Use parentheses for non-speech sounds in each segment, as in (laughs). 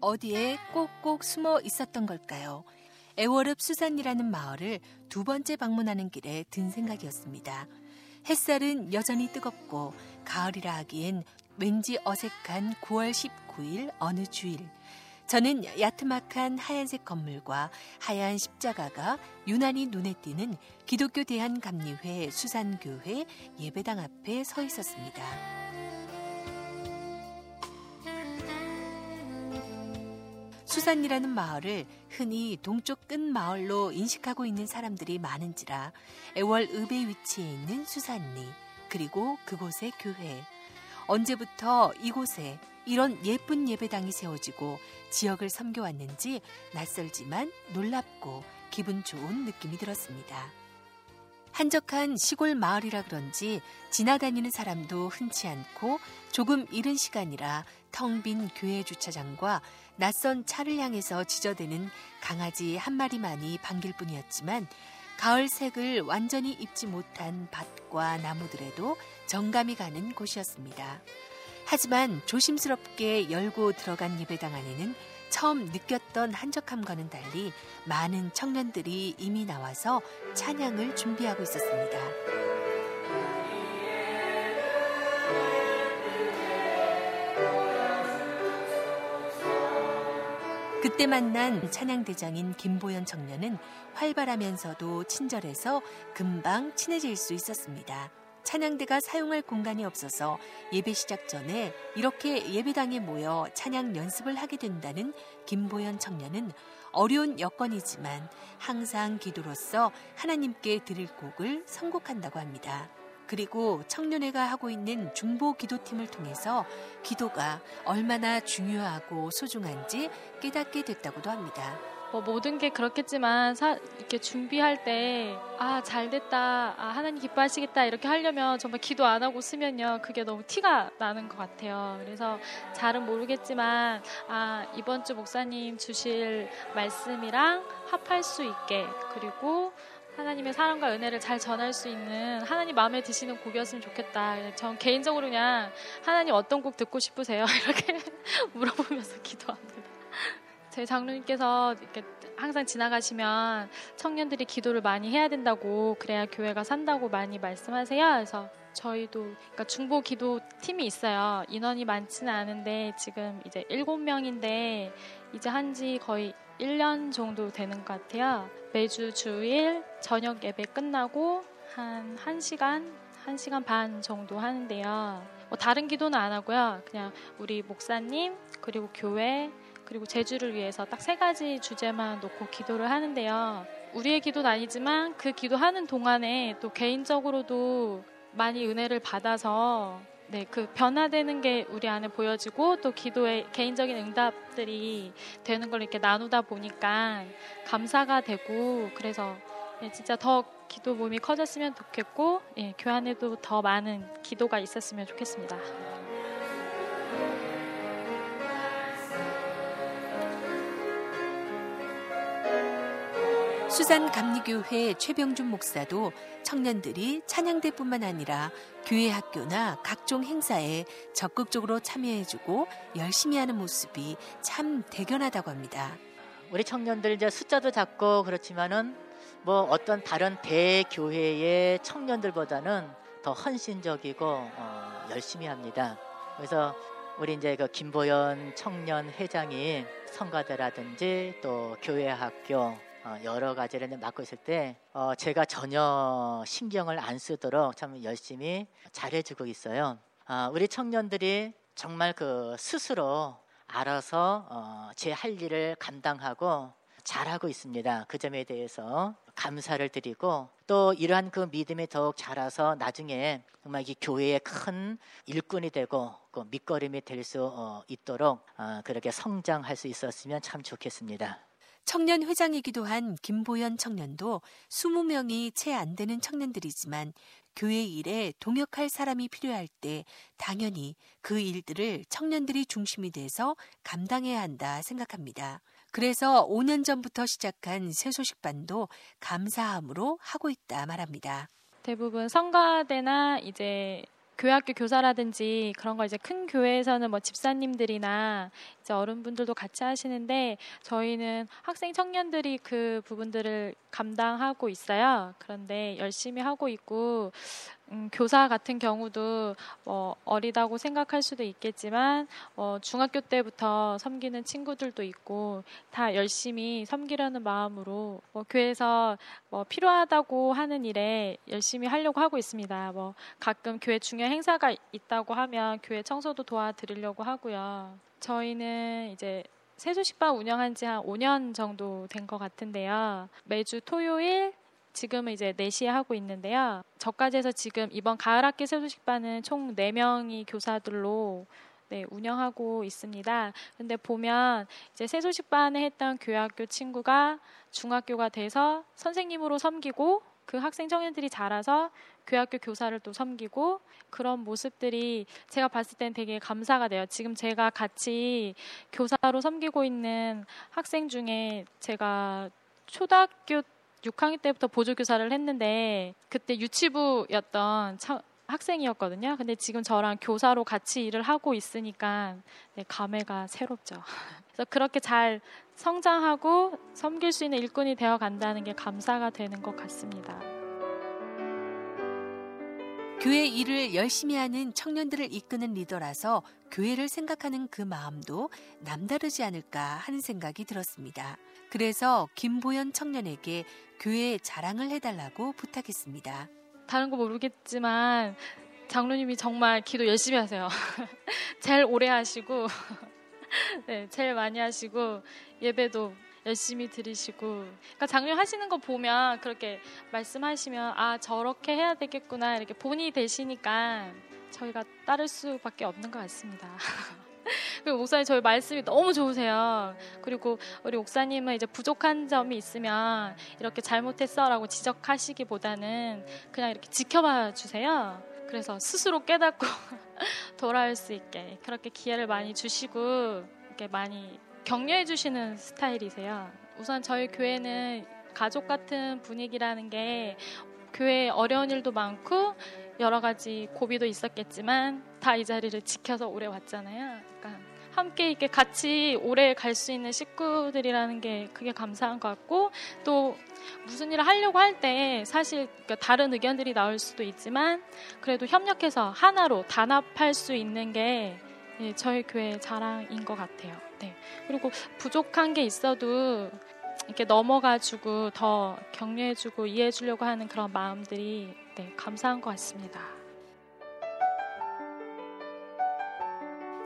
어디에 꼭꼭 숨어 있었던 걸까요? 애월읍 수산이라는 마을을 두 번째 방문하는 길에 든 생각이었습니다. 햇살은 여전히 뜨겁고 가을이라 하기엔 왠지 어색한 9월 19일 어느 주일. 저는 야트막한 하얀색 건물과 하얀 십자가가 유난히 눈에 띄는 기독교 대한감리회 수산교회 예배당 앞에 서 있었습니다. 수산이라는 마을을 흔히 동쪽 끝 마을로 인식하고 있는 사람들이 많은지라 애월 읍에 위치해 있는 수산리 그리고 그곳의 교회 언제부터 이곳에 이런 예쁜 예배당이 세워지고 지역을 섬겨왔는지 낯설지만 놀랍고 기분 좋은 느낌이 들었습니다. 한적한 시골 마을이라 그런지 지나다니는 사람도 흔치 않고 조금 이른 시간이라 텅 빈 교회 주차장과 낯선 차를 향해서 지저대는 강아지 한 마리만이 반길 뿐이었지만 가을 색을 완전히 입지 못한 밭과 나무들에도 정감이 가는 곳이었습니다. 하지만 조심스럽게 열고 들어간 예배당 안에는 처음 느꼈던 한적함과는 달리 많은 청년들이 이미 나와서 찬양을 준비하고 있었습니다. 그때 만난 찬양대장인 김보연 청년은 활발하면서도 친절해서 금방 친해질 수 있었습니다. 찬양대가 사용할 공간이 없어서 예배 시작 전에 이렇게 예배당에 모여 찬양 연습을 하게 된다는 김보연 청년은 어려운 여건이지만 항상 기도로서 하나님께 드릴 곡을 선곡한다고 합니다. 그리고 청년회가 하고 있는 중보 기도팀을 통해서 기도가 얼마나 중요하고 소중한지 깨닫게 됐다고도 합니다. 뭐 모든 게 그렇겠지만 사, 이렇게 준비할 때 아 잘 됐다 아 하나님 기뻐하시겠다 이렇게 하려면 정말 기도 안 하고 쓰면요 그게 너무 티가 나는 것 같아요 그래서 잘은 모르겠지만 아 이번 주 목사님 주실 말씀이랑 합할 수 있게 그리고 하나님의 사랑과 은혜를 잘 전할 수 있는 하나님 마음에 드시는 곡이었으면 좋겠다. 전 개인적으로 그냥 하나님 어떤 곡 듣고 싶으세요? (laughs) 이렇게 물어보면서 기도합니다. 제 장로님께서 이렇게 항상 지나가시면 청년들이 기도를 많이 해야 된다고 그래야 교회가 산다고 많이 말씀하세요. 그래서 저희도 그러니까 중보 기도 팀이 있어요. 인원이 많지는 않은데 지금 이제 일곱 명인데 이제 한지 거의 1년 정도 되는 것 같아요. 매주 주일 저녁 예배 끝나고 한 1시간, 1시간 반 정도 하는데요. 뭐 다른 기도는 안 하고요. 그냥 우리 목사님, 그리고 교회, 그리고 제주를 위해서 딱 세 가지 주제만 놓고 기도를 하는데요. 우리의 기도는 아니지만 그 기도하는 동안에 또 개인적으로도 많이 은혜를 받아서 네, 그 변화되는 게 우리 안에 보여지고 또 기도의 개인적인 응답들이 되는 걸 이렇게 나누다 보니까 감사가 되고 그래서 네, 진짜 더 기도 몸이 커졌으면 좋겠고 예, 교환에도 더 많은 기도가 있었으면 좋겠습니다. 수산 감리교회 최병준 목사도 청년들이 찬양대뿐만 아니라 교회 학교나 각종 행사에 적극적으로 참여해주고 열심히 하는 모습이 참 대견하다고 합니다. 우리 청년들 이제 숫자도 작고 그렇지만은 뭐 어떤 다른 대교회의 청년들보다는 더 헌신적이고 어, 열심히 합니다. 그래서 우리 이제 그 김보연 청년 회장이 성가대라든지 또 교회 학교 어, 여러 가지를 맡고 있을 때 어, 제가 전혀 신경을 안 쓰도록 참 열심히 잘해주고 있어요. 어, 우리 청년들이 정말 그 스스로 알아서 제 할 일을 감당하고 잘하고 있습니다. 그 점에 대해서 감사를 드리고 또 이러한 그 믿음이 더욱 자라서 나중에 정말 이 교회의 큰 일꾼이 되고 그 밑거름이 될 수 있도록 그렇게 성장할 수 있었으면 참 좋겠습니다. 청년 회장이기도 한 김보연 청년도 20명이 채 안 되는 청년들이지만 교회 일에 동역할 사람이 필요할 때 당연히 그 일들을 청년들이 중심이 돼서 감당해야 한다 생각합니다. 그래서 5년 전부터 시작한 새소식반도 감사함으로 하고 있다 말합니다. 대부분 성가대나 이제 교회학교 교사라든지 그런 거 이제 큰 교회에서는 뭐 집사님들이나 이제 어른분들도 같이 하시는데 저희는 학생 청년들이 그 부분들을 감당하고 있어요. 그런데 열심히 하고 있고 음, 교사 같은 경우도 뭐 어리다고 생각할 수도 있겠지만 어, 중학교 때부터 섬기는 친구들도 있고 다 열심히 섬기려는 마음으로 뭐 교회에서 뭐 필요하다고 하는 일에 열심히 하려고 하고 있습니다. 뭐 가끔 교회 중요한 행사가 있다고 하면 교회 청소도 도와드리려고 하고요. 저희는 이제 세수식반 운영한 지 한 5년 정도 된 것 같은데요. 매주 토요일 지금은 이제 4시에 하고 있는데요. 저까지 해서 지금 이번 가을 학기 세수식반은 총 4명이 교사들로 네, 운영하고 있습니다. 근데 보면 이제 세수식반에 했던 교학교 친구가 중학교가 돼서 선생님으로 섬기고 그 학생 청년들이 자라서 교학교 교사를 또 섬기고 그런 모습들이 제가 봤을 땐 되게 감사가 돼요. 지금 제가 같이 교사로 섬기고 있는 학생 중에 제가 초등학교 6학년 때부터 보조교사를 했는데 그때 유치부였던 차, 학생이었거든요. 근데 지금 저랑 교사로 같이 일을 하고 있으니까 네, 감회가 새롭죠. (laughs) 그래서 그렇게 잘 성장하고 섬길 수 있는 일꾼이 되어 간다는 게 감사가 되는 것 같습니다. 교회 일을 열심히 하는 청년들을 이끄는 리더라서 교회를 생각하는 그 마음도 남다르지 않을까 하는 생각이 들었습니다. 그래서 김보연 청년에게 교회 자랑을 해달라고 부탁했습니다. 다른 거 모르겠지만 장로님이 정말 기도 열심히 하세요. (laughs) 제일 오래 하시고, 네, 제일 많이 하시고 예배도 열심히 들으시고, 그러니까 장로님 하시는 거 보면 그렇게 말씀하시면 아 저렇게 해야 되겠구나 이렇게 본이 되시니까 저희가 따를 수밖에 없는 것 같습니다. (laughs) 그리고 목사님 저희 말씀이 너무 좋으세요. 그리고 우리 목사님은 이제 부족한 점이 있으면 이렇게 잘못했어라고 지적하시기보다는 그냥 이렇게 지켜봐 주세요. 그래서 스스로 깨닫고 (laughs) 돌아올 수 있게 그렇게 기회를 많이 주시고 이렇게 많이 격려해 주시는 스타일이세요. 우선 저희 교회는 가족 같은 분위기라는 게 교회에 어려운 일도 많고 여러 가지 고비도 있었겠지만 다 이 자리를 지켜서 오래 왔잖아요. 그러니까 함께 이렇게 같이 오래 갈 수 있는 식구들이라는 게 그게 감사한 것 같고 또 무슨 일을 하려고 할 때 사실 그러니까 다른 의견들이 나올 수도 있지만 그래도 협력해서 하나로 단합할 수 있는 게 예, 저희 교회의 자랑인 것 같아요. 네. 그리고 부족한 게 있어도 이렇게 넘어가지고 더 격려해주고 이해해주려고 하는 그런 마음들이 네, 감사한 것 같습니다.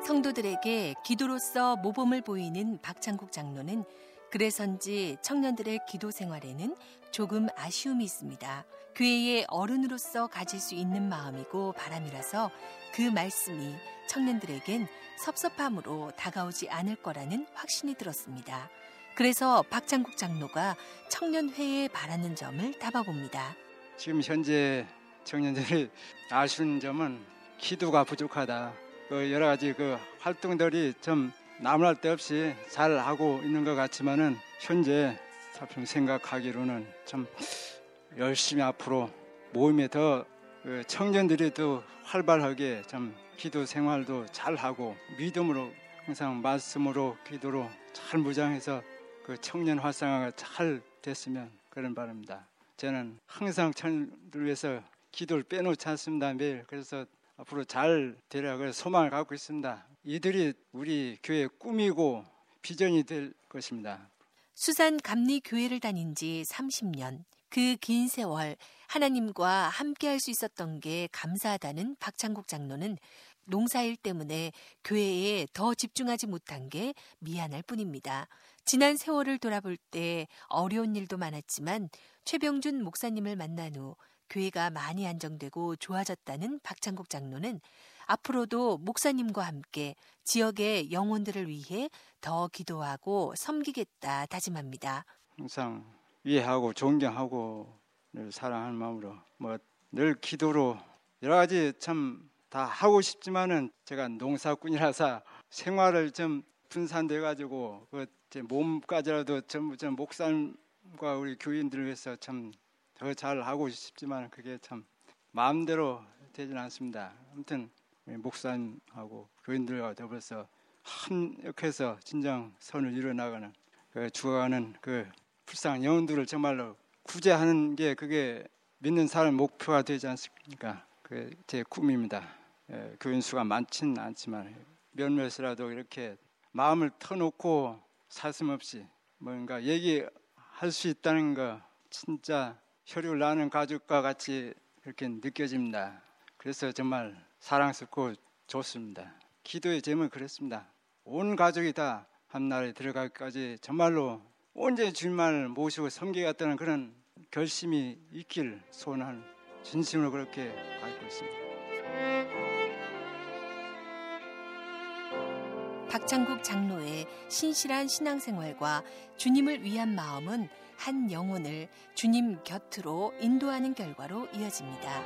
성도들에게 기도로서 모범을 보이는 박창국 장로는 그래서인지 청년들의 기도 생활에는 조금 아쉬움이 있습니다. 교회의 어른으로서 가질 수 있는 마음이고 바람이라서 그 말씀이 청년들에겐 섭섭함으로 다가오지 않을 거라는 확신이 들었습니다. 그래서 박창국 장로가 청년회에 바라는 점을 담아봅니다. 지금 현재 청년들이 아쉬운 점은 기도가 부족하다. 그 여러 가지 그 활동들이 좀 나무랄 데 없이 잘 하고 있는 것 같지만은 현재 살펴 생각하기로는 좀 열심히 앞으로 모임에 더 그 청년들이 더 활발하게 좀 기도 생활도 잘 하고 믿음으로 항상 말씀으로 기도로 잘 무장해서 그 청년 활성화가 잘 됐으면 그런 바랍니다. 저는 항상 청년들 위해서 기도를 빼놓지 않습니다. 매일 그래서 앞으로 잘 되라 소망을 갖고 있습니다. 이들이 우리 교회 꿈이고 비전이 될 것입니다. 수산 감리 교회를 다닌 지 30년. 그 긴 세월 하나님과 함께 할 수 있었던 게 감사하다는 박창국 장로는 농사일 때문에 교회에 더 집중하지 못한 게 미안할 뿐입니다. 지난 세월을 돌아볼 때 어려운 일도 많았지만 최병준 목사님을 만난 후 교회가 많이 안정되고 좋아졌다는 박창국 장로는 앞으로도 목사님과 함께 지역의 영혼들을 위해 더 기도하고 섬기겠다 다짐합니다. 항상 이해하고 존경하고 늘 사랑하는 마음으로 뭐 늘 기도로 여러 가지 참 다 하고 싶지만은 제가 농사꾼이라서 생활을 좀 분산돼 가지고 그 몸까지라도 전부 좀 목사님과 우리 교인들을 위해서 참 더잘 하고 싶지만 그게 참 마음대로 되지는 않습니다. 아무튼 목사님하고 교인들과 더불어서 합력해서 진정 선을 이뤄나가는 그 죽어가는 그 불쌍한 영혼들을 정말로 구제하는 게 그게 믿는 사람 목표가 되지 않습니까? 그제 꿈입니다. 예, 교인 수가 많지는 않지만 몇몇이라도 이렇게 마음을 터놓고 사슴 없이 뭔가 얘기할 수 있다는 거 진짜 혈육을 나는 가족과 같이 그렇게 느껴집니다. 그래서 정말 사랑스럽고 좋습니다. 기도의 제목은 그랬습니다. 온 가족이 다 한날에 들어가기까지 정말로 온전히 주님만을 모시고 섬기겠다는 그런 결심이 있길 소원하는 진심으로 그렇게 알고 있습니다. 박창국 장로의 신실한 신앙생활과 주님을 위한 마음은 한 영혼을 주님 곁으로 인도하는 결과로 이어집니다.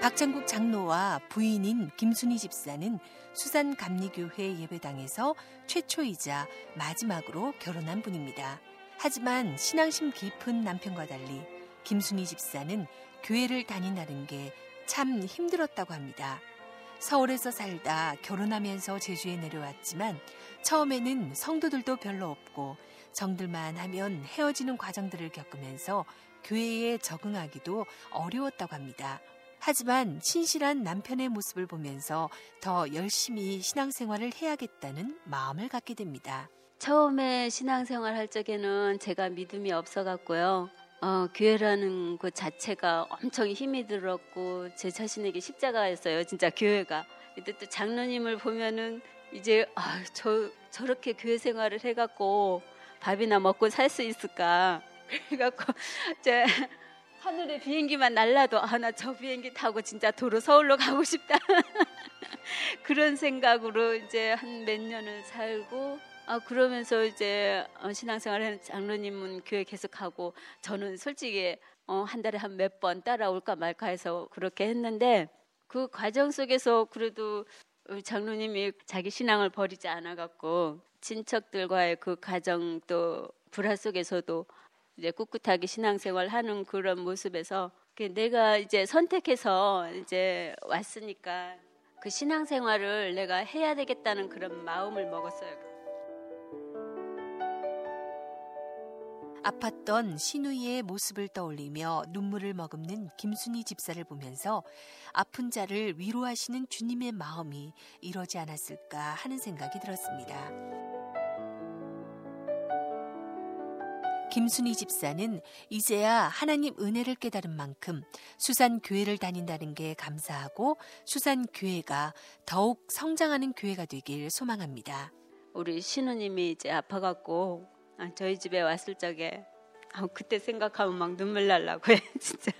박창국 장로와 부인인 김순희 집사는 수산 감리교회 예배당에서 최초이자 마지막으로 결혼한 분입니다. 하지만 신앙심 깊은 남편과 달리 김순희 집사는 교회를 다닌다는 게 참 힘들었다고 합니다. 서울에서 살다 결혼하면서 제주에 내려왔지만 처음에는 성도들도 별로 없고 정들만 하면 헤어지는 과정들을 겪으면서 교회에 적응하기도 어려웠다고 합니다. 하지만 신실한 남편의 모습을 보면서 더 열심히 신앙생활을 해야겠다는 마음을 갖게 됩니다. 처음에 신앙생활 할 적에는 제가 믿음이 없어갖고요. 어, 교회라는 것 자체가 엄청 힘이 들었고 제 자신에게 십자가였어요. 진짜 교회가. 이때 또 장로님을 보면은 이제 아, 저 저렇게 교회 생활을 해갖고 밥이나 먹고 살 수 있을까? (laughs) 그래갖고 제 하늘에 비행기만 날라도 아 나 저 비행기 타고 진짜 도로 서울로 가고 싶다 (laughs) 그런 생각으로 이제 한 몇 년을 살고 아 그러면서 이제 어, 신앙생활하는 장로님은 교회 계속하고 저는 솔직히 어, 한 달에 한 몇 번 따라올까 말까 해서 그렇게 했는데 그 과정 속에서 그래도 장로님이 자기 신앙을 버리지 않아 갖고 친척들과의 그 가정 또 불화 속에서도 이제 꿋꿋하게 신앙생활 하는 그런 모습에서 내가 이제 선택해서 이제 왔으니까 그 신앙생활을 내가 해야 되겠다는 그런 마음을 먹었어요. 아팠던 신우이의 모습을 떠올리며 눈물을 머금는 김순희 집사를 보면서 아픈 자를 위로하시는 주님의 마음이 이러지 않았을까 하는 생각이 들었습니다. 김순희 집사는 이제야 하나님 은혜를 깨달은 만큼 수산 교회를 다닌다는 게 감사하고 수산 교회가 더욱 성장하는 교회가 되길 소망합니다. 우리 신우님이 이제 아파갖고 아, 저희 집에 왔을 적에 아, 그때 생각하면 막 눈물 날라고 해 (laughs) 진짜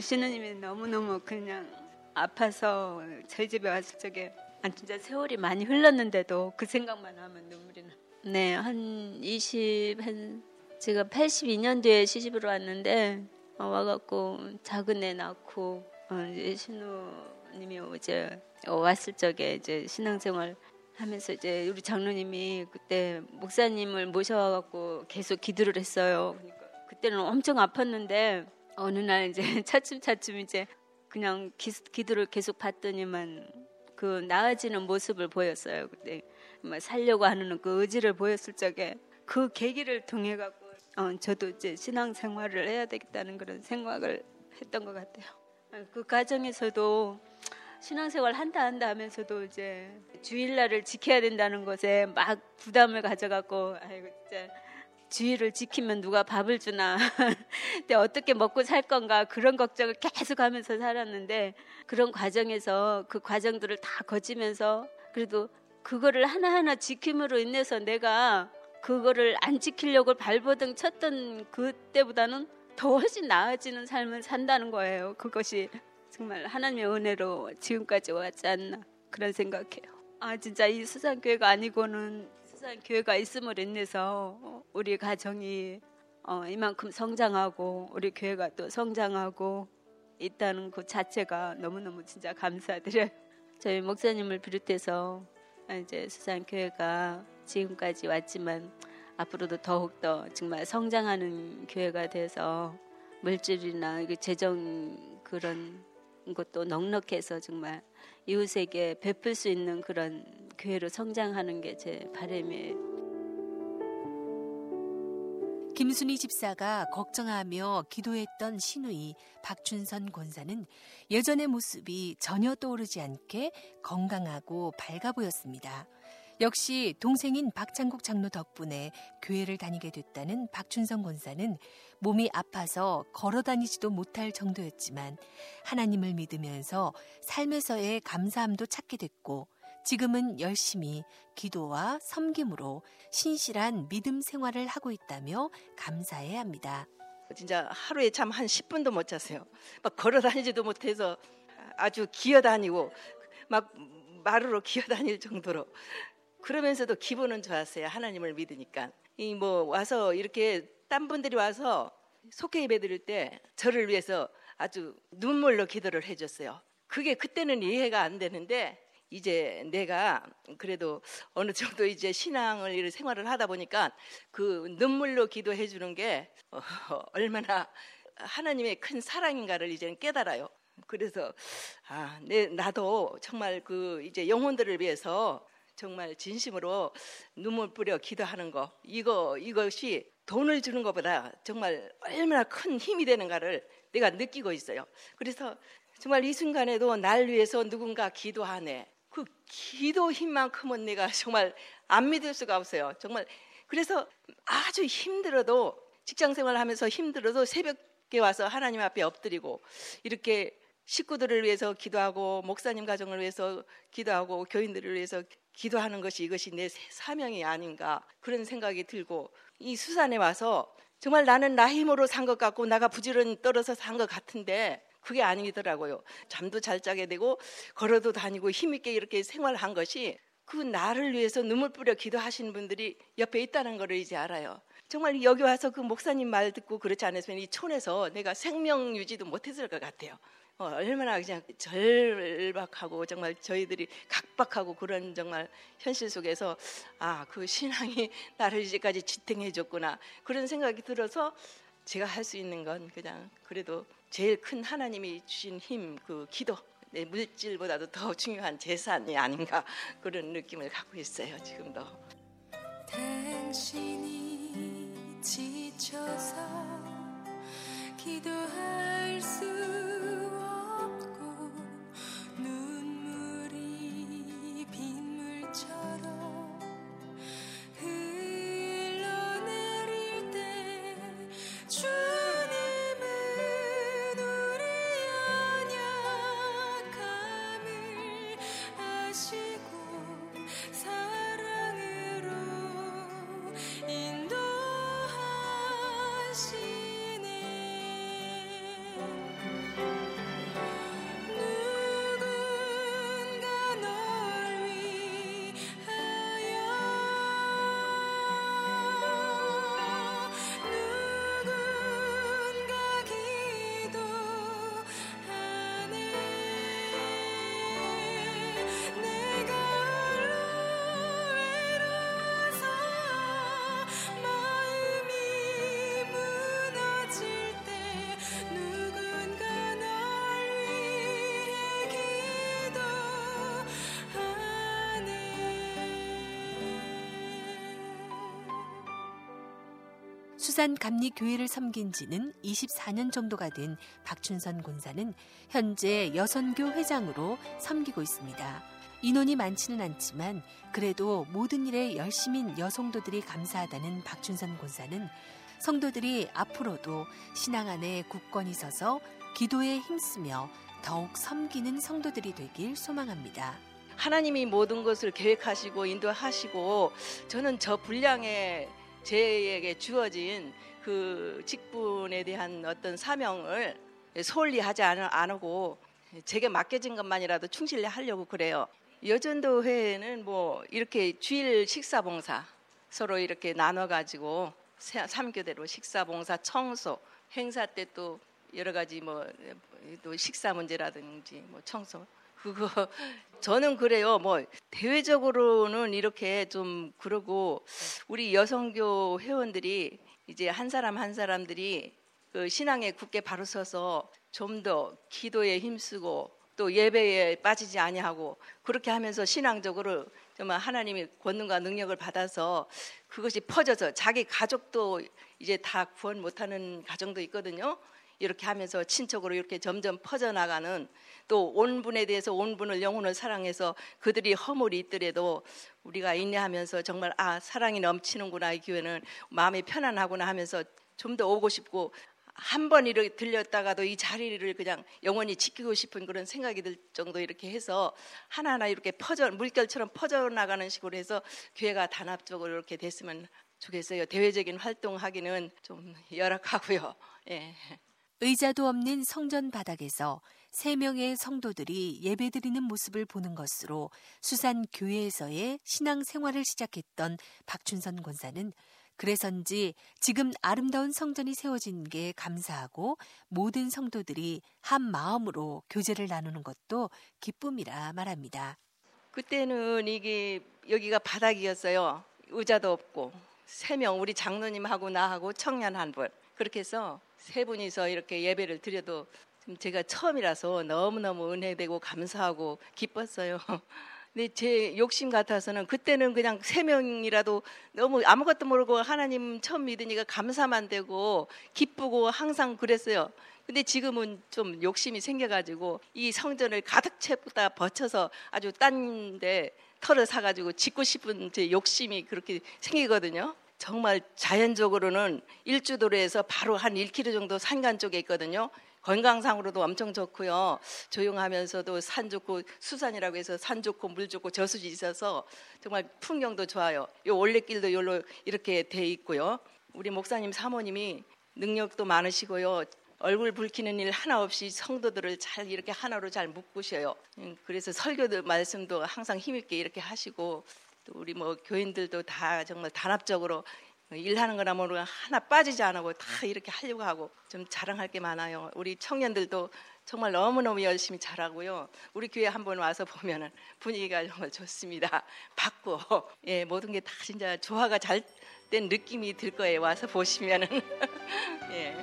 신우님이 너무너무 그냥 아파서 저희 집에 왔을 적에 아, 진짜 세월이 많이 흘렀는데도 그 생각만 하면 눈물이 나. 네, 한 20, 한 제가 82년도에 시집으로 왔는데 어, 와갖고 작은 애 낳고 어, 이제 신우님이 이제 왔을 적에 이제 신앙생활 하면서 이제 우리 장로님이 그때 목사님을 모셔갖고 계속 기도를 했어요. 그러니까 그때는 엄청 아팠는데 어느 날 이제 (laughs) 차츰차츰 이제 그냥 기, 기도를 계속 받더니만 그 나아지는 모습을 보였어요. 그때 뭐 살려고 하는 그 의지를 보였을 적에 그 계기를 통해 갖고 어, 저도 이제 신앙 생활을 해야 되겠다는 그런 생각을 했던 것 같아요. 그 과정에서도 신앙생활 한다 한다 하면서도 이제 주일날을 지켜야 된다는 것에 막 부담을 가져갖고 아이고 진짜 주일을 지키면 누가 밥을 주나 (laughs) 근데 어떻게 먹고 살 건가 그런 걱정을 계속 하면서 살았는데 그런 과정에서 그 과정들을 다 거치면서 그래도 그거를 하나하나 지킴으로 인해서 내가 그거를 안 지키려고 발버둥 쳤던 그때보다는 더 훨씬 나아지는 삶을 산다는 거예요. 그것이 정말 하나님의 은혜로 지금까지 왔지 않나 그런 생각해요. 아 진짜 이 수산 교회가 아니고는 수산 교회가 있음으로 인해서 우리 가정이 어, 이만큼 성장하고 우리 교회가 또 성장하고 있다는 그 자체가 너무너무 진짜 감사드려요. (laughs) 저희 목사님을 비롯해서 이제 수산 교회가 지금까지 왔지만 앞으로도 더욱더 정말 성장하는 교회가 돼서 물질이나 재정 그런 것도 넉넉해서 정말 이웃에게 베풀 수 있는 그런 교회로 성장하는 게 제 바람이에요. 김순희 집사가 걱정하며 기도했던 신우이 박춘선 권사는 예전의 모습이 전혀 떠오르지 않게 건강하고 밝아 보였습니다. 역시 동생인 박창국 장로 덕분에 교회를 다니게 됐다는 박춘선 권사는 몸이 아파서 걸어 다니지도 못할 정도였지만 하나님을 믿으면서 삶에서의 감사함도 찾게 됐고 지금은 열심히 기도와 섬김으로 신실한 믿음 생활을 하고 있다며 감사해야 합니다. 진짜 하루에 참 한 10분도 못 잤어요. 막 걸어 다니지도 못해서 아주 기어 다니고 막 마루로 기어 다닐 정도로 그러면서도 기분은 좋았어요. 하나님을 믿으니까. 이 뭐 와서 이렇게 딴 분들이 와서 속회 예배 드릴 때 저를 위해서 아주 눈물로 기도를 해줬어요. 그게 그때는 이해가 안 되는데 이제 내가 그래도 어느 정도 이제 신앙을 이런 생활을 하다 보니까 그 눈물로 기도해 주는 게 어, 얼마나 하나님의 큰 사랑인가를 이제는 깨달아요. 그래서 아, 내 나도 정말 그 이제 영혼들을 위해서 정말 진심으로 눈물 뿌려 기도하는 거 이거 이것이 돈을 주는 것보다 정말 얼마나 큰 힘이 되는가를 내가 느끼고 있어요. 그래서 정말 이 순간에도 날 위해서 누군가 기도하네. 그 기도 힘만큼은 내가 정말 안 믿을 수가 없어요. 정말 그래서 아주 힘들어도 직장 생활하면서 힘들어도 새벽에 와서 하나님 앞에 엎드리고 이렇게 식구들을 위해서 기도하고 목사님 가정을 위해서 기도하고 교인들을 위해서 기도하는 것이 이것이 내 사명이 아닌가 그런 생각이 들고 이 수산에 와서 정말 나는 나 힘으로 산 것 같고 나가 부지런히 떨어서 산 것 같은데 그게 아니더라고요. 잠도 잘 자게 되고 걸어도 다니고 힘있게 이렇게 생활한 것이 그 나를 위해서 눈물 뿌려 기도하시는 분들이 옆에 있다는 것을 이제 알아요. 정말 여기 와서 그 목사님 말 듣고 그렇지 않았으면 이 촌에서 내가 생명 유지도 못했을 것 같아요. 어, 얼마나 그냥 절박하고 정말 저희들이 각박하고 그런 정말 현실 속에서 아 그 신앙이 (laughs) 나를 이제까지 지탱해 줬구나 그런 생각이 들어서 제가 할 수 있는 건 그냥 그래도 제일 큰 하나님이 주신 힘 그 기도 내 물질보다도 더 중요한 재산이 아닌가 그런 느낌을 갖고 있어요 지금도. 당신이 지쳐서 기도할 수 수산 감리교회를 섬긴 지는 24년 정도가 된 박춘선 군사는 현재 여선교 회장으로 섬기고 있습니다. 인원이 많지는 않지만 그래도 모든 일에 열심인 여성도들이 감사하다는 박춘선 군사는 성도들이 앞으로도 신앙 안에 굳건히 서서 기도에 힘쓰며 더욱 섬기는 성도들이 되길 소망합니다. 하나님이 모든 것을 계획하시고 인도하시고 저는 저 분량의 제에게 주어진 그 직분에 대한 어떤 사명을 소홀히 하지 않고 제게 맡겨진 것만이라도 충실히 하려고 그래요. 여전도 회에는 뭐 이렇게 주일 식사 봉사 서로 이렇게 나눠 가지고 삼교대로 식사 봉사 청소 행사 때 또 여러 가지 뭐 또 식사 문제라든지 뭐 청소 그거 (laughs) 저는 그래요. 뭐 대외적으로는 이렇게 좀 그러고 우리 여성교 회원들이 이제 한 사람 한 사람들이 그 신앙에 굳게 바로 서서 좀 더 기도에 힘쓰고 또 예배에 빠지지 아니하고 그렇게 하면서 신앙적으로 정말 하나님이 권능과 능력을 받아서 그것이 퍼져서 자기 가족도 이제 다 구원 못하는 가정도 있거든요. 이렇게 하면서 친척으로 이렇게 점점 퍼져나가는 또 온분에 대해서 온분을 영혼을 사랑해서 그들이 허물이 있더라도 우리가 인내하면서 정말 아 사랑이 넘치는구나 이 교회는 마음이 편안하구나 하면서 좀 더 오고 싶고 한 번 이렇게 들렸다가도 이 자리를 그냥 영원히 지키고 싶은 그런 생각이 들 정도 이렇게 해서 하나하나 이렇게 퍼져 물결처럼 퍼져 나가는 식으로 해서 교회가 단합적으로 이렇게 됐으면 좋겠어요. 대외적인 활동하기는 좀 열악하고요. 예. 의자도 없는 성전 바닥에서 세 명의 성도들이 예배드리는 모습을 보는 것으로 수산 교회에서의 신앙 생활을 시작했던 박춘선 권사는 그래서인지 지금 아름다운 성전이 세워진 게 감사하고 모든 성도들이 한 마음으로 교제를 나누는 것도 기쁨이라 말합니다. 그때는 이게 여기가 바닥이었어요. 의자도 없고 세 명 우리 장로님하고 나하고 청년 한 분. 그렇게 해서 세 분이서 이렇게 예배를 드려도 제가 처음이라서 너무너무 은혜되고 감사하고 기뻤어요. (laughs) 근데 제 욕심 같아서는 그때는 그냥 세 명이라도 너무 아무것도 모르고 하나님 처음 믿으니까 감사만 되고 기쁘고 항상 그랬어요. 근데 지금은 좀 욕심이 생겨가지고 이 성전을 가득 채다 버쳐서 아주 딴데 털을 사가지고 짓고 싶은 제 욕심이 그렇게 생기거든요. 정말 자연적으로는 일주도로에서 바로 한 1km 정도 산간 쪽에 있거든요. 건강상으로도 엄청 좋고요. 조용하면서도 산 좋고 수산이라고 해서 산 좋고 물 좋고 저수지 있어서 정말 풍경도 좋아요. 요 올레길도 요로 이렇게 돼 있고요. 우리 목사님 사모님이 능력도 많으시고요. 얼굴 붉히는 일 하나 없이 성도들을 잘 이렇게 하나로 잘 묶으셔요. 음, 그래서 설교도 말씀도 항상 힘있게 이렇게 하시고 또 우리 뭐 교인들도 다 정말 단합적으로 일하는 거나 뭐 하나 빠지지 않고 다 이렇게 하려고 하고 좀 자랑할 게 많아요. 우리 청년들도 정말 너무너무 열심히 잘하고요. 우리 교회 한번 와서 (laughs) 보면은 분위기가 정말 좋습니다. 받고 예, 모든 게 다 진짜 조화가 잘 된 느낌이 들 거예요. 와서 보시면은 (laughs) 예.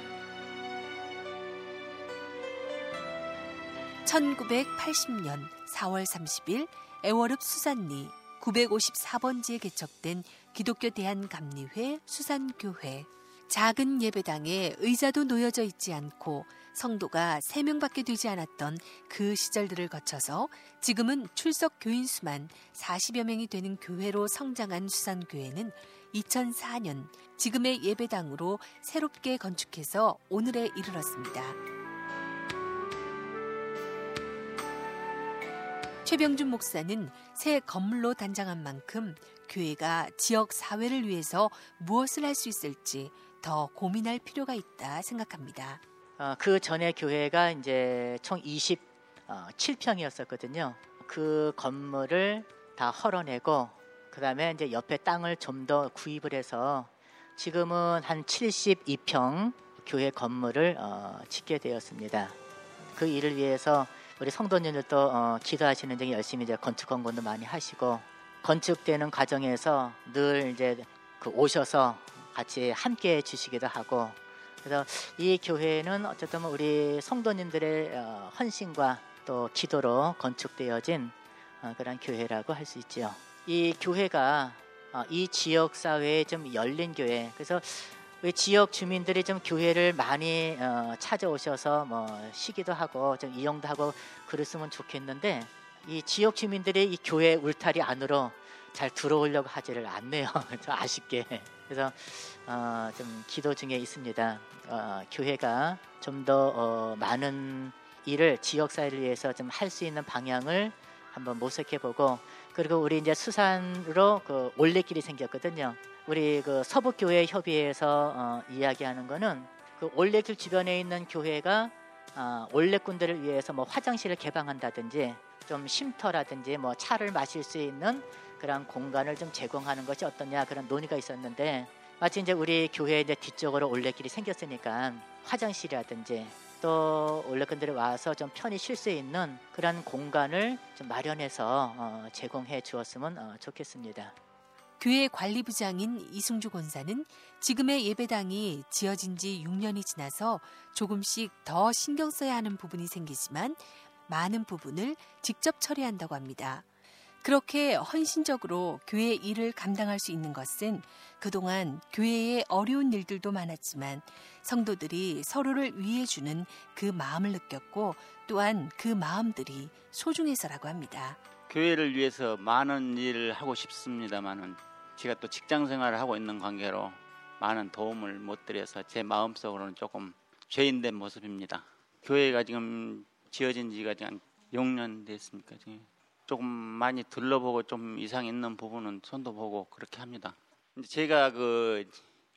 1980년 4월 30일 애월읍 수산리 954번지에 개척된 기독교 대한감리회 수산교회. 작은 예배당에 의자도 놓여져 있지 않고 성도가 3명밖에 되지 않았던 그 시절들을 거쳐서 지금은 출석 교인 수만 40여 명이 되는 교회로 성장한 수산교회는 2004년 지금의 예배당으로 새롭게 건축해서 오늘에 이르렀습니다. 최병준 목사는 새 건물로 단장한 만큼 교회가 지역 사회를 위해서 무엇을 할 수 있을지 더 고민할 필요가 있다 생각합니다. 어, 그 전에 교회가 이제 총 27평이었었거든요. 그 건물을 다 헐어내고 그다음에 이제 옆에 땅을 좀 더 구입을 해서 지금은 한 72평 교회 건물을 어, 짓게 되었습니다. 그 일을 위해서 우리 성도님들도 어, 기도하시는 등에 열심히 이제 건축 공부도 많이 하시고 건축되는 과정에서 늘 이제 그 오셔서 같이 함께 해 주시기도 하고 그래서 이 교회는 어쨌든 우리 성도님들의 어, 헌신과 또 기도로 건축되어진 어, 그런 교회라고 할 수 있지요. 이 교회가 어, 이 지역 사회에 좀 열린 교회. 그래서 우리 지역 주민들이 좀 교회를 많이 어, 찾아오셔서 뭐 쉬기도 하고 좀 이용도 하고 그랬으면 좋겠는데 이 지역 주민들이 이 교회 울타리 안으로 잘 들어오려고 하지를 않네요. (laughs) 좀 아쉽게. 그래서 어, 좀 기도 중에 있습니다. 어, 교회가 좀더 어, 많은 일을 지역 사회를 위해서 좀 할 수 있는 방향을 한번 모색해 보고 그리고 우리 이제 수산으로 그 올레길이 생겼거든요. 우리 그 서북교회 협의회에서 어, 이야기하는 거는 그 올레길 주변에 있는 교회가 어, 올레꾼들을 위해서 뭐 화장실을 개방한다든지 좀 쉼터라든지 뭐 차를 마실 수 있는 그런 공간을 좀 제공하는 것이 어떠냐 그런 논의가 있었는데 마치 이제 우리 교회 이제 뒤쪽으로 올레길이 생겼으니까 화장실이라든지 또 올레꾼들이 와서 좀 편히 쉴 수 있는 그런 공간을 좀 마련해서 어, 제공해 주었으면 어, 좋겠습니다. 교회 관리부장인 이승주 권사는 지금의 예배당이 지어진 지 6년이 지나서 조금씩 더 신경 써야 하는 부분이 생기지만 많은 부분을 직접 처리한다고 합니다. 그렇게 헌신적으로 교회 일을 감당할 수 있는 것은 그동안 교회에 어려운 일들도 많았지만 성도들이 서로를 위해 주는 그 마음을 느꼈고 또한 그 마음들이 소중해서라고 합니다. 교회를 위해서 많은 일을 하고 싶습니다만은 제가 또 직장 생활을 하고 있는 관계로 많은 도움을 못 드려서 제 마음속으로는 조금 죄인된 모습입니다. 교회가 지금 지어진 지가 지금 6년 됐습니까? 지금 조금 많이 둘러보고 좀 이상 있는 부분은 손도 보고 그렇게 합니다. 제가 그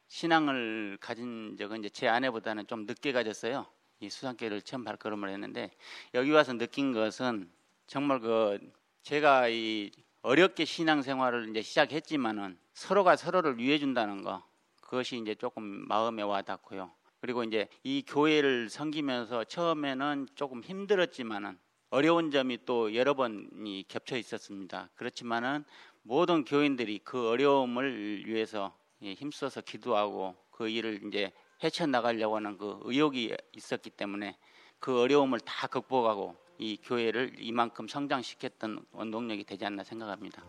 신앙을 가진 적은 이제 제 아내보다는 좀 늦게 가졌어요. 이 수산길을 처음 발걸음을 했는데 여기 와서 느낀 것은 정말 그 제가 이 어렵게 신앙생활을 이제 시작했지만은 서로가 서로를 위해 준다는 거 그것이 이제 조금 마음에 와닿고요. 그리고 이제 이 교회를 섬기면서 처음에는 조금 힘들었지만은 어려운 점이 또 여러 번이 겹쳐 있었습니다. 그렇지만은 모든 교인들이 그 어려움을 위해서 예, 힘써서 기도하고 그 일을 이제 헤쳐 나가려고 하는 그 의욕이 있었기 때문에 그 어려움을 다 극복하고 이 교회를 이만큼 성장시켰던 원동력이 되지 않나 생각합니다.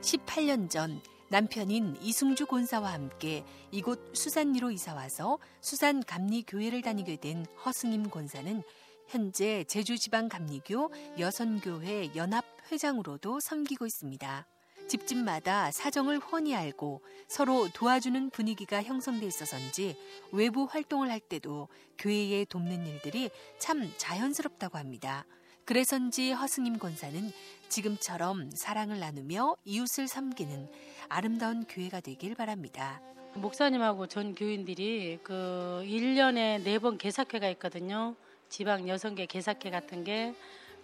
18년 전 남편인 이승주 권사와 함께 이곳 수산리로 이사 와서 수산 감리 교회를 다니게 된 허승임 권사는 현재 제주지방감리교 여선교회 연합 회장으로도 섬기고 있습니다. 집집마다 사정을 훤히 알고 서로 도와주는 분위기가 형성돼 있어서인지 외부 활동을 할 때도 교회에 돕는 일들이 참 자연스럽다고 합니다. 그래서인지 허승임 권사는 지금처럼 사랑을 나누며 이웃을 섬기는 아름다운 교회가 되길 바랍니다. 목사님하고 전 교인들이 그 1년에 4번 개사회가 있거든요. 지방 여성계 개사회 같은 게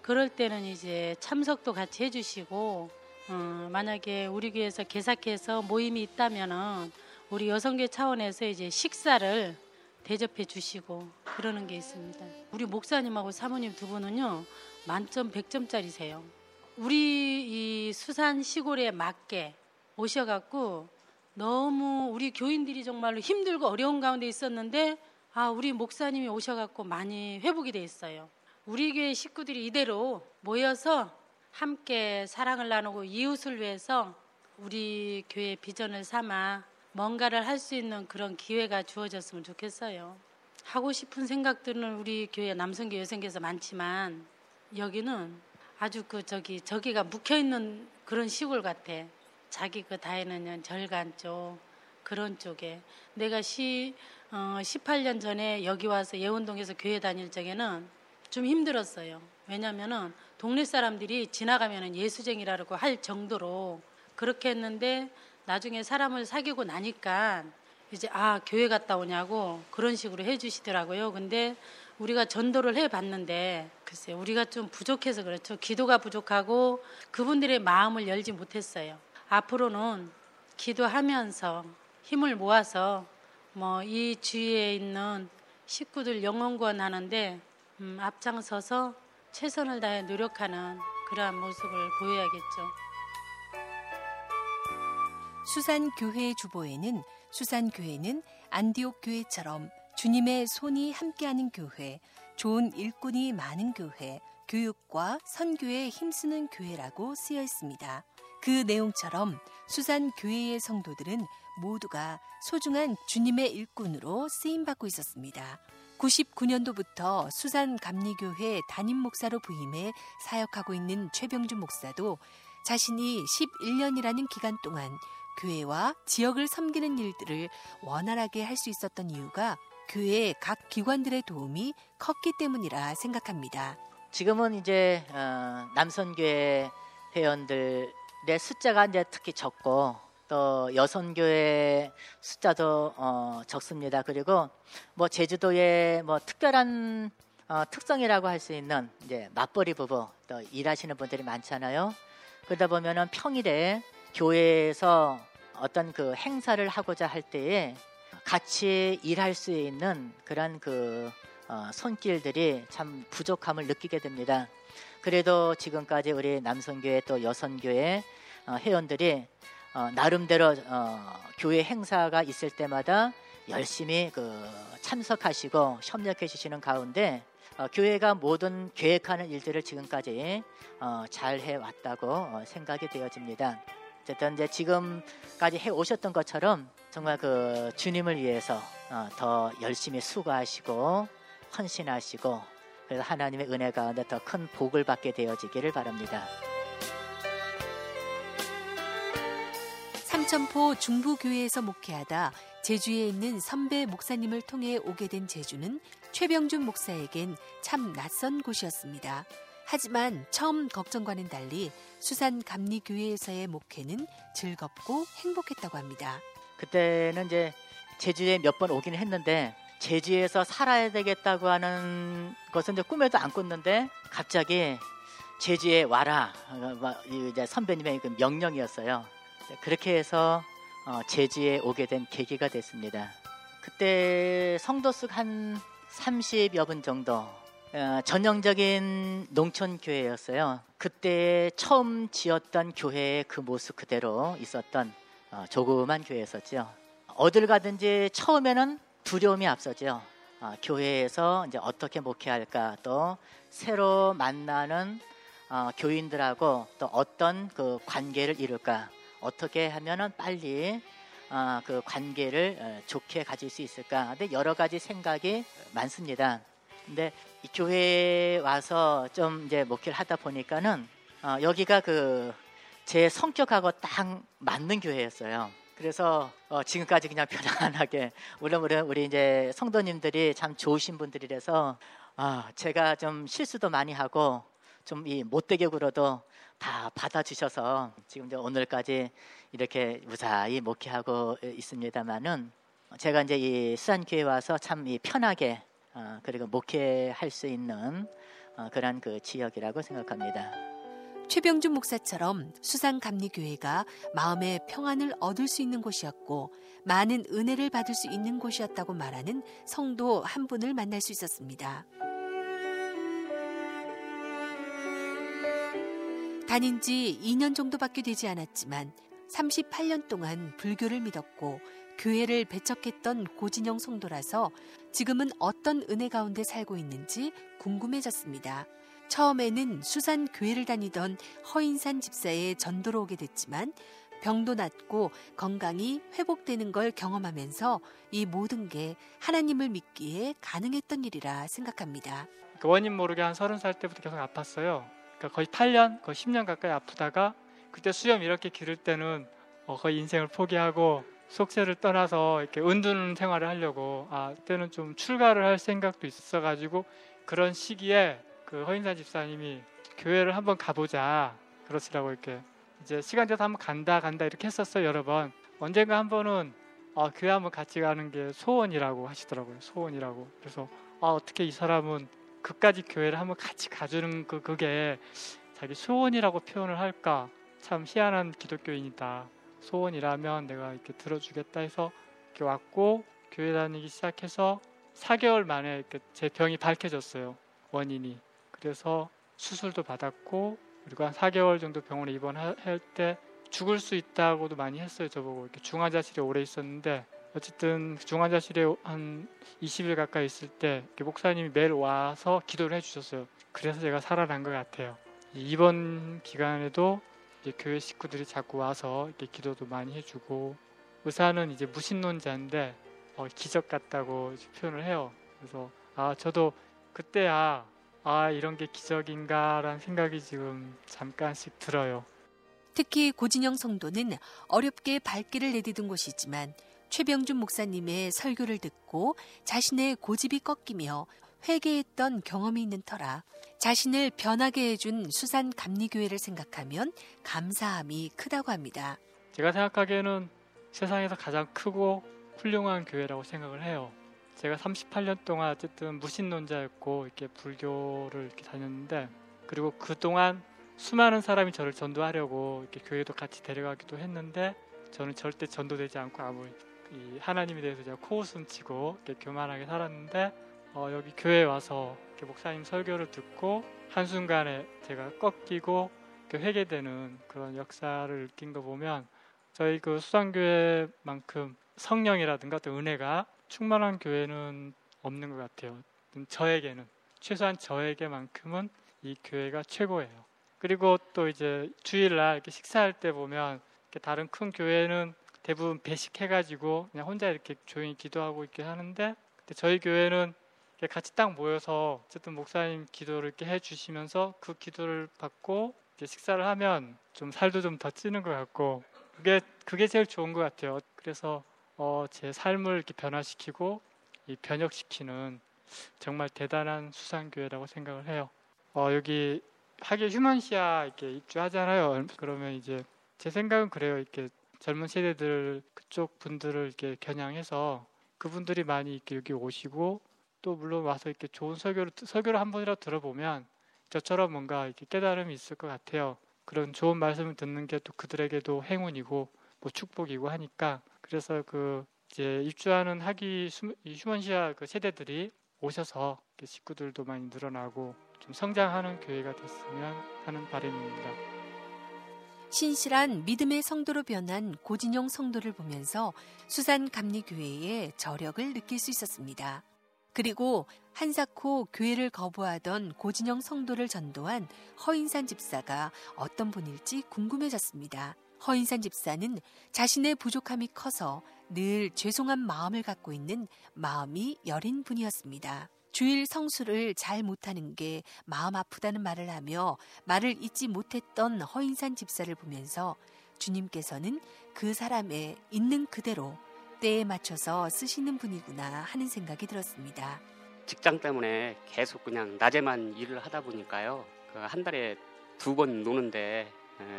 그럴 때는 이제 참석도 같이 해주시고 어, 만약에 우리 교회에서 개사회에서 모임이 있다면은 우리 여성계 차원에서 이제 식사를 대접해 주시고 그러는 게 있습니다. 우리 목사님하고 사모님 두 분은요 만점 100점짜리세요. 우리 이 수산 시골에 맞게 오셔갖고 너무 우리 교인들이 정말로 힘들고 어려운 가운데 있었는데 아 우리 목사님이 오셔갖고 많이 회복이 돼 있어요. 우리 교회 식구들이 이대로 모여서 함께 사랑을 나누고 이웃을 위해서 우리 교회 비전을 삼아 뭔가를 할 수 있는 그런 기회가 주어졌으면 좋겠어요. 하고 싶은 생각들은 우리 교회 남성교 여성교에서 많지만 여기는 아주 그 저기 저기가 묵혀 있는 그런 시골 같아. 자기 그 다해는 절간 쪽 그런 쪽에 내가 시 어, 18년 전에 여기 와서 예원동에서 교회 다닐 적에는 좀 힘들었어요. 왜냐면은 동네 사람들이 지나가면 예수쟁이라고 할 정도로 그렇게 했는데 나중에 사람을 사귀고 나니까 이제 아 교회 갔다 오냐고 그런 식으로 해주시더라고요. 근데 우리가 전도를 해봤는데 글쎄 우리가 좀 부족해서 그렇죠. 기도가 부족하고 그분들의 마음을 열지 못했어요. 앞으로는 기도하면서 힘을 모아서 뭐 이 주위에 있는 식구들 영혼권 하는데 음, 앞장서서 최선을 다해 노력하는 그러한 모습을 보여야겠죠. 수산 교회 주보에는 수산 교회는 안디옥 교회처럼 주님의 손이 함께하는 교회, 좋은 일꾼이 많은 교회, 교육과 선교에 힘쓰는 교회라고 쓰여 있습니다. 그 내용처럼 수산 교회의 성도들은 모두가 소중한 주님의 일꾼으로 쓰임받고 있었습니다. 99년도부터 수산 감리교회 담임 목사로 부임해 사역하고 있는 최병준 목사도 자신이 11년이라는 기간 동안 교회와 지역을 섬기는 일들을 원활하게 할 수 있었던 이유가 교회 각 기관들의 도움이 컸기 때문이라 생각합니다. 지금은 이제 어, 남선교회 회원들의 숫자가 이제 특히 적고 또 여선교회 숫자도 어, 적습니다. 그리고 뭐 제주도의 뭐 특별한 어, 특성이라고 할 수 있는 이제 맞벌이 부부 또 일하시는 분들이 많잖아요. 그러다 보면은 평일에 교회에서 어떤 그 행사를 하고자 할 때에 같이 일할 수 있는 그런 그 어, 손길들이 참 부족함을 느끼게 됩니다. 그래도 지금까지 우리 남성교회 또 여성교회 어, 회원들이 어, 나름대로 어, 교회 행사가 있을 때마다 열심히 그 참석하시고 협력해 주시는 가운데 어, 교회가 모든 계획하는 일들을 지금까지 어, 잘 해왔다고 어, 생각이 되어집니다. 어쨌든 이제 지금까지 해 오셨던 것처럼 정말 그 주님을 위해서 어, 더 열심히 수고하시고 헌신하시고 그래서 하나님의 은혜 가운데 더 큰 복을 받게 되어지기를 바랍니다. 삼천포 중부교회에서 목회하다 제주에 있는 선배 목사님을 통해 오게 된 제주는 최병준 목사에겐 참 낯선 곳이었습니다. 하지만 처음 걱정과는 달리 수산 감리교회에서의 목회는 즐겁고 행복했다고 합니다. 그때는 이제 제주에 몇 번 오기는 했는데 제주에서 살아야 되겠다고 하는 것은 이제 꿈에도 안 꿨는데 갑자기 제주에 와라 어, 이제 선배님의 그 명령이었어요. 그렇게 해서 어, 제주에 오게 된 계기가 됐습니다. 그때 성도 수한 30여 분 정도 어, 전형적인 농촌 교회였어요. 그때 처음 지었던 교회의 그 모습 그대로 있었던 어, 조그만 교회였었죠. 어딜 가든지 처음에는 두려움이 앞서죠. 어, 교회에서 이제 어떻게 목회할까 또 새로 만나는 어, 교인들하고 또 어떤 그 관계를 이룰까 어떻게 하면은 빨리 어, 그 관계를 어, 좋게 가질 수 있을까? 근데 여러 가지 생각이 많습니다. 근데 이 교회에 와서 좀 이제 목회를 하다 보니까는 어, 여기가 그 제 성격하고 딱 맞는 교회였어요. 그래서 어, 지금까지 그냥 (laughs) 편안하게 물론 우리, 우리 이제 성도님들이 참 좋으신 분들이라서 아, 제가 좀 실수도 많이 하고 좀 이 못되게 굴어도 다 받아주셔서 지금 이제 오늘까지 이렇게 무사히 목회하고 있습니다만은 제가 이제 이 수산교회 와서 참 이 편하게 어, 그리고 목회할 수 있는 어, 그런 그 지역이라고 생각합니다. 최병준 목사처럼 수산감리교회가 마음의 평안을 얻을 수 있는 곳이었고 많은 은혜를 받을 수 있는 곳이었다고 말하는 성도 한 분을 만날 수 있었습니다. 다닌 지 2년 정도밖에 되지 않았지만 38년 동안 불교를 믿었고 교회를 배척했던 고진영 성도라서 지금은 어떤 은혜 가운데 살고 있는지 궁금해졌습니다. 처음에는 수산 교회를 다니던 허인산 집사의 전도로 오게 됐지만 병도 낫고 건강이 회복되는 걸 경험하면서 이 모든 게 하나님을 믿기에 가능했던 일이라 생각합니다. 그 원인 모르게 한 서른 살 때부터 계속 아팠어요. 그러니까 거의 8년, 거의 10년 가까이 아프다가 그때 수염 이렇게 기를 때는 어, 거의 인생을 포기하고 속세를 떠나서 이렇게 은둔 생활을 하려고 아 그때는 좀 출가를 할 생각도 있어가지고 그런 시기에 그 허인사 집사님이 교회를 한번 가보자 그러시라고 이렇게 이제 시간 돼서 한번 간다 간다 이렇게 했었어요 여러 번. 언젠가 한 번은 아, 교회 한번 같이 가는 게 소원이라고 하시더라고요 소원이라고. 그래서 아 어떻게 이 사람은 그까지 교회를 한번 같이 가주는 그 그게 자기 소원이라고 표현을 할까? 참 희한한 기독교인이다. 소원이라면 내가 이렇게 들어주겠다 해서 이렇게 왔고 교회 다니기 시작해서 4개월 만에 이렇게 제 병이 밝혀졌어요 원인이. 그래서 수술도 받았고 그리고 한 4개월 정도 병원에 입원할 때 죽을 수 있다고도 많이 했어요 저보고. 이렇게 중환자실에 오래 있었는데 어쨌든 중환자실에 한 20일 가까이 있을 때 목사님이 매일 와서 기도를 해주셨어요. 그래서 제가 살아난 것 같아요. 이번 기간에도 교회 식구들이 자꾸 와서 이렇게 기도도 많이 해주고 의사는 이제 무신론자인데 어, 기적 같다고 표현을 해요. 그래서 아 저도 그때야 아 이런 게 기적인가라는 생각이 지금 잠깐씩 들어요. 특히 고진영 성도는 어렵게 발길을 내디딘 곳이지만 최병준 목사님의 설교를 듣고 자신의 고집이 꺾이며 회개했던 경험이 있는 터라 자신을 변하게 해준 수산 감리교회를 생각하면 감사함이 크다고 합니다. 제가 생각하기에는 세상에서 가장 크고 훌륭한 교회라고 생각을 해요. 제가 38년 동안 어쨌든 무신론자였고 이렇게 불교를 이렇게 다녔는데 그리고 그 동안 수많은 사람이 저를 전도하려고 이렇게 교회도 같이 데려가기도 했는데 저는 절대 전도되지 않고 아무 이 하나님에 대해서 제가 코웃음 치고 이렇게 교만하게 살았는데 어, 여기 교회에 와서 목사님 설교를 듣고 한 순간에 제가 꺾이고 회개되는 그런 역사를 느낀 거 보면 저희 그 수산교회만큼 성령이라든가 또 은혜가 충만한 교회는 없는 것 같아요. 저에게는 최소한 저에게만큼은 이 교회가 최고예요. 그리고 또 이제 주일날 이렇게 식사할 때 보면 다른 큰 교회는 대부분 배식해가지고 그냥 혼자 이렇게 조용히 기도하고 있게 하는데 저희 교회는 같이 딱 모여서 어쨌든 목사님 기도를 이렇게 해주시면서 그 기도를 받고 식사를 하면 좀 살도 좀 더 찌는 것 같고 그게 그게 제일 좋은 것 같아요. 그래서 어, 제 삶을 이렇게 변화시키고 이 변혁시키는 정말 대단한 수산교회라고 생각을 해요. 어, 여기 하계 휴먼시아 이렇게 입주하잖아요. 그러면 이제 제 생각은 그래요. 이렇게 젊은 세대들 그쪽 분들을 이렇게 겨냥해서 그분들이 많이 이렇게 여기 오시고 또 물론 와서 이렇게 좋은 설교를 설교를 한 번이라도 들어보면 저처럼 뭔가 이렇게 깨달음이 있을 것 같아요. 그런 좋은 말씀을 듣는 게 또 그들에게도 행운이고 뭐 축복이고 하니까 그래서 그 이제 입주하는 학위 휴먼시아 그 세대들이 오셔서 식구들도 많이 늘어나고 좀 성장하는 교회가 됐으면 하는 바람입니다. 신실한 믿음의 성도로 변한 고진영 성도를 보면서 수산 감리교회의 저력을 느낄 수 있었습니다. 그리고 한사코 교회를 거부하던 고진영 성도를 전도한 허인산 집사가 어떤 분일지 궁금해졌습니다. 허인산 집사는 자신의 부족함이 커서 늘 죄송한 마음을 갖고 있는 마음이 여린 분이었습니다. 주일 성수를 잘 못하는 게 마음 아프다는 말을 하며 말을 잊지 못했던 허인산 집사를 보면서 주님께서는 그 사람의 있는 그대로 때에 맞춰서 쓰시는 분이구나 하는 생각이 들었습니다. 직장 때문에 계속 그냥 낮에만 일을 하다 보니까요. 그한 달에 두 번 노는데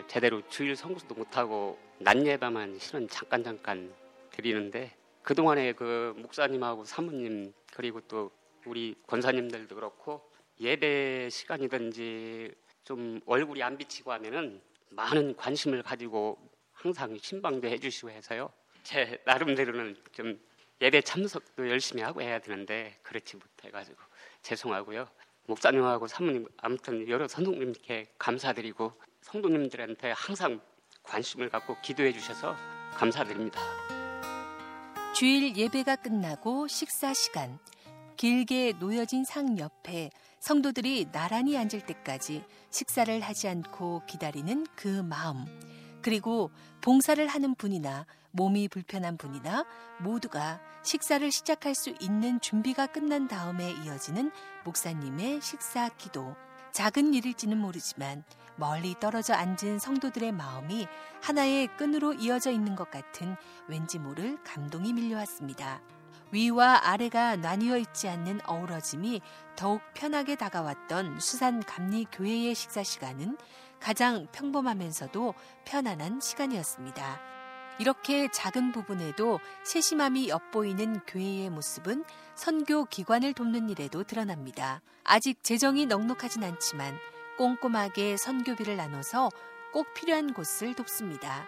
제대로 주일 성수도 못하고 낮 예배만 실은 잠깐 잠깐 드리는데 그동안에 그 목사님하고 사모님 그리고 또 우리 권사님들도 그렇고 예배 시간이든지 좀 얼굴이 안 비치고 하면은 많은 관심을 가지고 항상 신방도 해주시고 해서요. 제 나름대로는 좀 예배 참석도 열심히 하고 해야 되는데 그렇지 못해가지고 죄송하고요. 목사님하고 사모님 아무튼 여러 선생님께 감사드리고 성도님들한테 항상 관심을 갖고 기도해 주셔서 감사드립니다. 주일 예배가 끝나고 식사 시간 길게 놓여진 상 옆에 성도들이 나란히 앉을 때까지 식사를 하지 않고 기다리는 그 마음 그리고 봉사를 하는 분이나 몸이 불편한 분이나 모두가 식사를 시작할 수 있는 준비가 끝난 다음에 이어지는 목사님의 식사 기도. 작은 일일지는 모르지만 멀리 떨어져 앉은 성도들의 마음이 하나의 끈으로 이어져 있는 것 같은 왠지 모를 감동이 밀려왔습니다. 위와 아래가 나뉘어 있지 않는 어우러짐이 더욱 편하게 다가왔던 수산 감리 교회의 식사 시간은 가장 평범하면서도 편안한 시간이었습니다. 이렇게 작은 부분에도 세심함이 엿보이는 교회의 모습은 선교 기관을 돕는 일에도 드러납니다. 아직 재정이 넉넉하진 않지만 꼼꼼하게 선교비를 나눠서 꼭 필요한 곳을 돕습니다.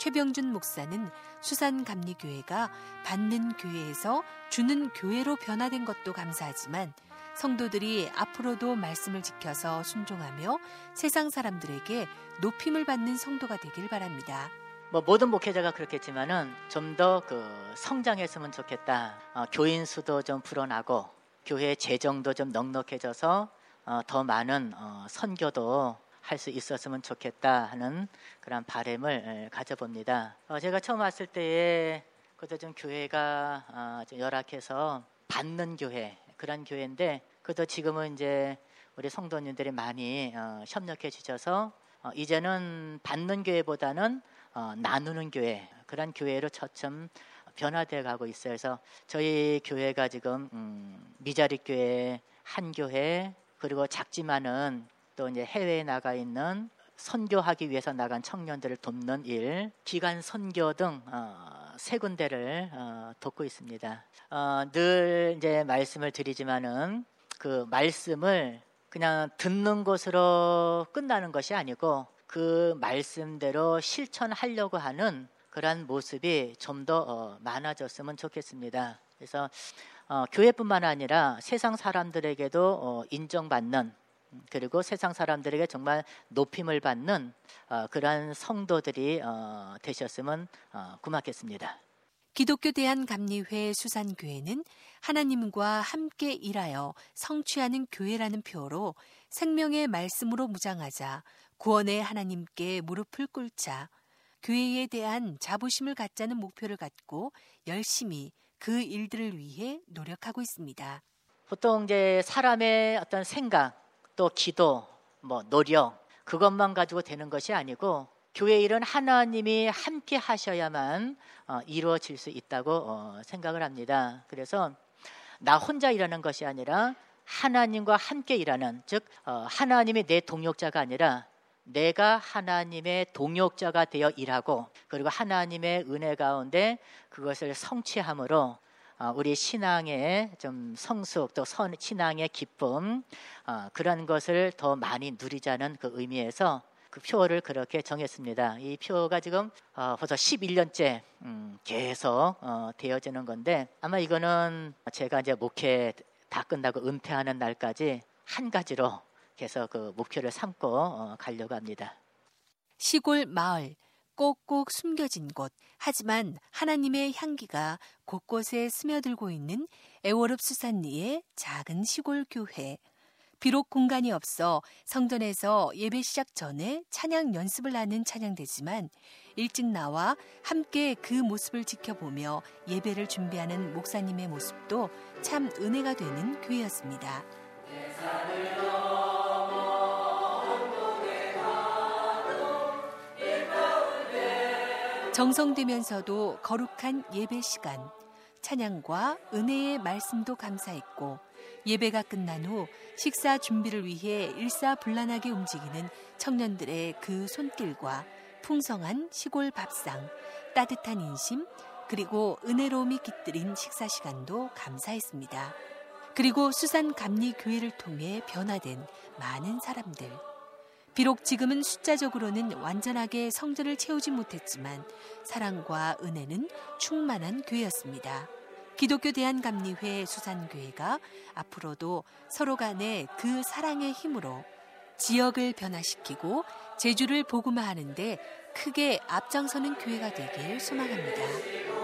최병준 목사는 수산감리교회가 받는 교회에서 주는 교회로 변화된 것도 감사하지만 성도들이 앞으로도 말씀을 지켜서 순종하며 세상 사람들에게 높임을 받는 성도가 되길 바랍니다. 뭐 모든 목회자가 그렇겠지만은 좀 더 그 성장했으면 좋겠다. 어, 교인 수도 좀 불어나고 교회 재정도 좀 넉넉해져서 어, 더 많은 어, 선교도 할 수 있었으면 좋겠다 하는 그런 바램을 가져봅니다. 어, 제가 처음 왔을 때에 그때 좀 교회가 어, 좀 열악해서 받는 교회 그런 교회인데 그래도 지금은 이제 우리 성도님들이 많이 어, 협력해 주셔서 어, 이제는 받는 교회보다는 어, 나누는 교회 그런 교회로 처점 변화되어 가고 있어요. 그래서 저희 교회가 지금 음, 미자리 교회 한 교회 그리고 작지만은 또 이제 해외에 나가 있는 선교하기 위해서 나간 청년들을 돕는 일, 기간 선교 등세 어, 군데를 어, 돕고 있습니다. 어, 늘 이제 말씀을 드리지만은 그 말씀을 그냥 듣는 것으로 끝나는 것이 아니고 그 말씀대로 실천하려고 하는 그러한 모습이 좀더 어, 많아졌으면 좋겠습니다. 그래서 어, 교회뿐만 아니라 세상 사람들에게도 어, 인정받는 그리고 세상 사람들에게 정말 높임을 받는 어, 그러한 성도들이 어, 되셨으면 어, 고맙겠습니다. 기독교 대한감리회 수산교회는 하나님과 함께 일하여 성취하는 교회라는 표어로 생명의 말씀으로 무장하자 구원의 하나님께 무릎을 꿇자 교회에 대한 자부심을 갖자는 목표를 갖고 열심히 그 일들을 위해 노력하고 있습니다. 보통 이제 사람의 어떤 생각 또 기도 뭐 노력 그것만 가지고 되는 것이 아니고 교회 일은 하나님이 함께 하셔야만 어, 이루어질 수 있다고 어, 생각을 합니다. 그래서 나 혼자 일하는 것이 아니라 하나님과 함께 일하는 즉 어, 하나님이 내 동역자가 아니라 내가 하나님의 동역자가 되어 일하고 그리고 하나님의 은혜 가운데 그것을 성취함으로 어, 우리 신앙의 좀 성숙 또 선, 신앙의 기쁨 어, 그런 것을 더 많이 누리자는 그 의미에서 그 표를 그렇게 정했습니다. 이 표가 지금 어, 벌써 11년째 음, 계속 어, 되어지는 건데 아마 이거는 제가 이제 목회 다 끝나고 은퇴하는 날까지 한 가지로 계속 그 목표를 삼고 어, 가려고 합니다. 시골 마을 꼭꼭 숨겨진 곳 하지만 하나님의 향기가 곳곳에 스며들고 있는 애월읍 수산리의 작은 시골 교회 비록 공간이 없어 성전에서 예배 시작 전에 찬양 연습을 하는 찬양대지만 일찍 나와 함께 그 모습을 지켜보며 예배를 준비하는 목사님의 모습도 참 은혜가 되는 교회였습니다. 정성되면서도 거룩한 예배 시간, 찬양과 은혜의 말씀도 감사했고 예배가 끝난 후 식사 준비를 위해 일사불란하게 움직이는 청년들의 그 손길과 풍성한 시골 밥상, 따뜻한 인심, 그리고 은혜로움이 깃들인 식사 시간도 감사했습니다. 그리고 수산 감리 교회를 통해 변화된 많은 사람들. 비록 지금은 숫자적으로는 완전하게 성전을 채우지 못했지만 사랑과 은혜는 충만한 교회였습니다. 기독교 대한감리회 수산교회가 앞으로도 서로 간의 그 사랑의 힘으로 지역을 변화시키고 제주를 복음화하는데 크게 앞장서는 교회가 되길 소망합니다.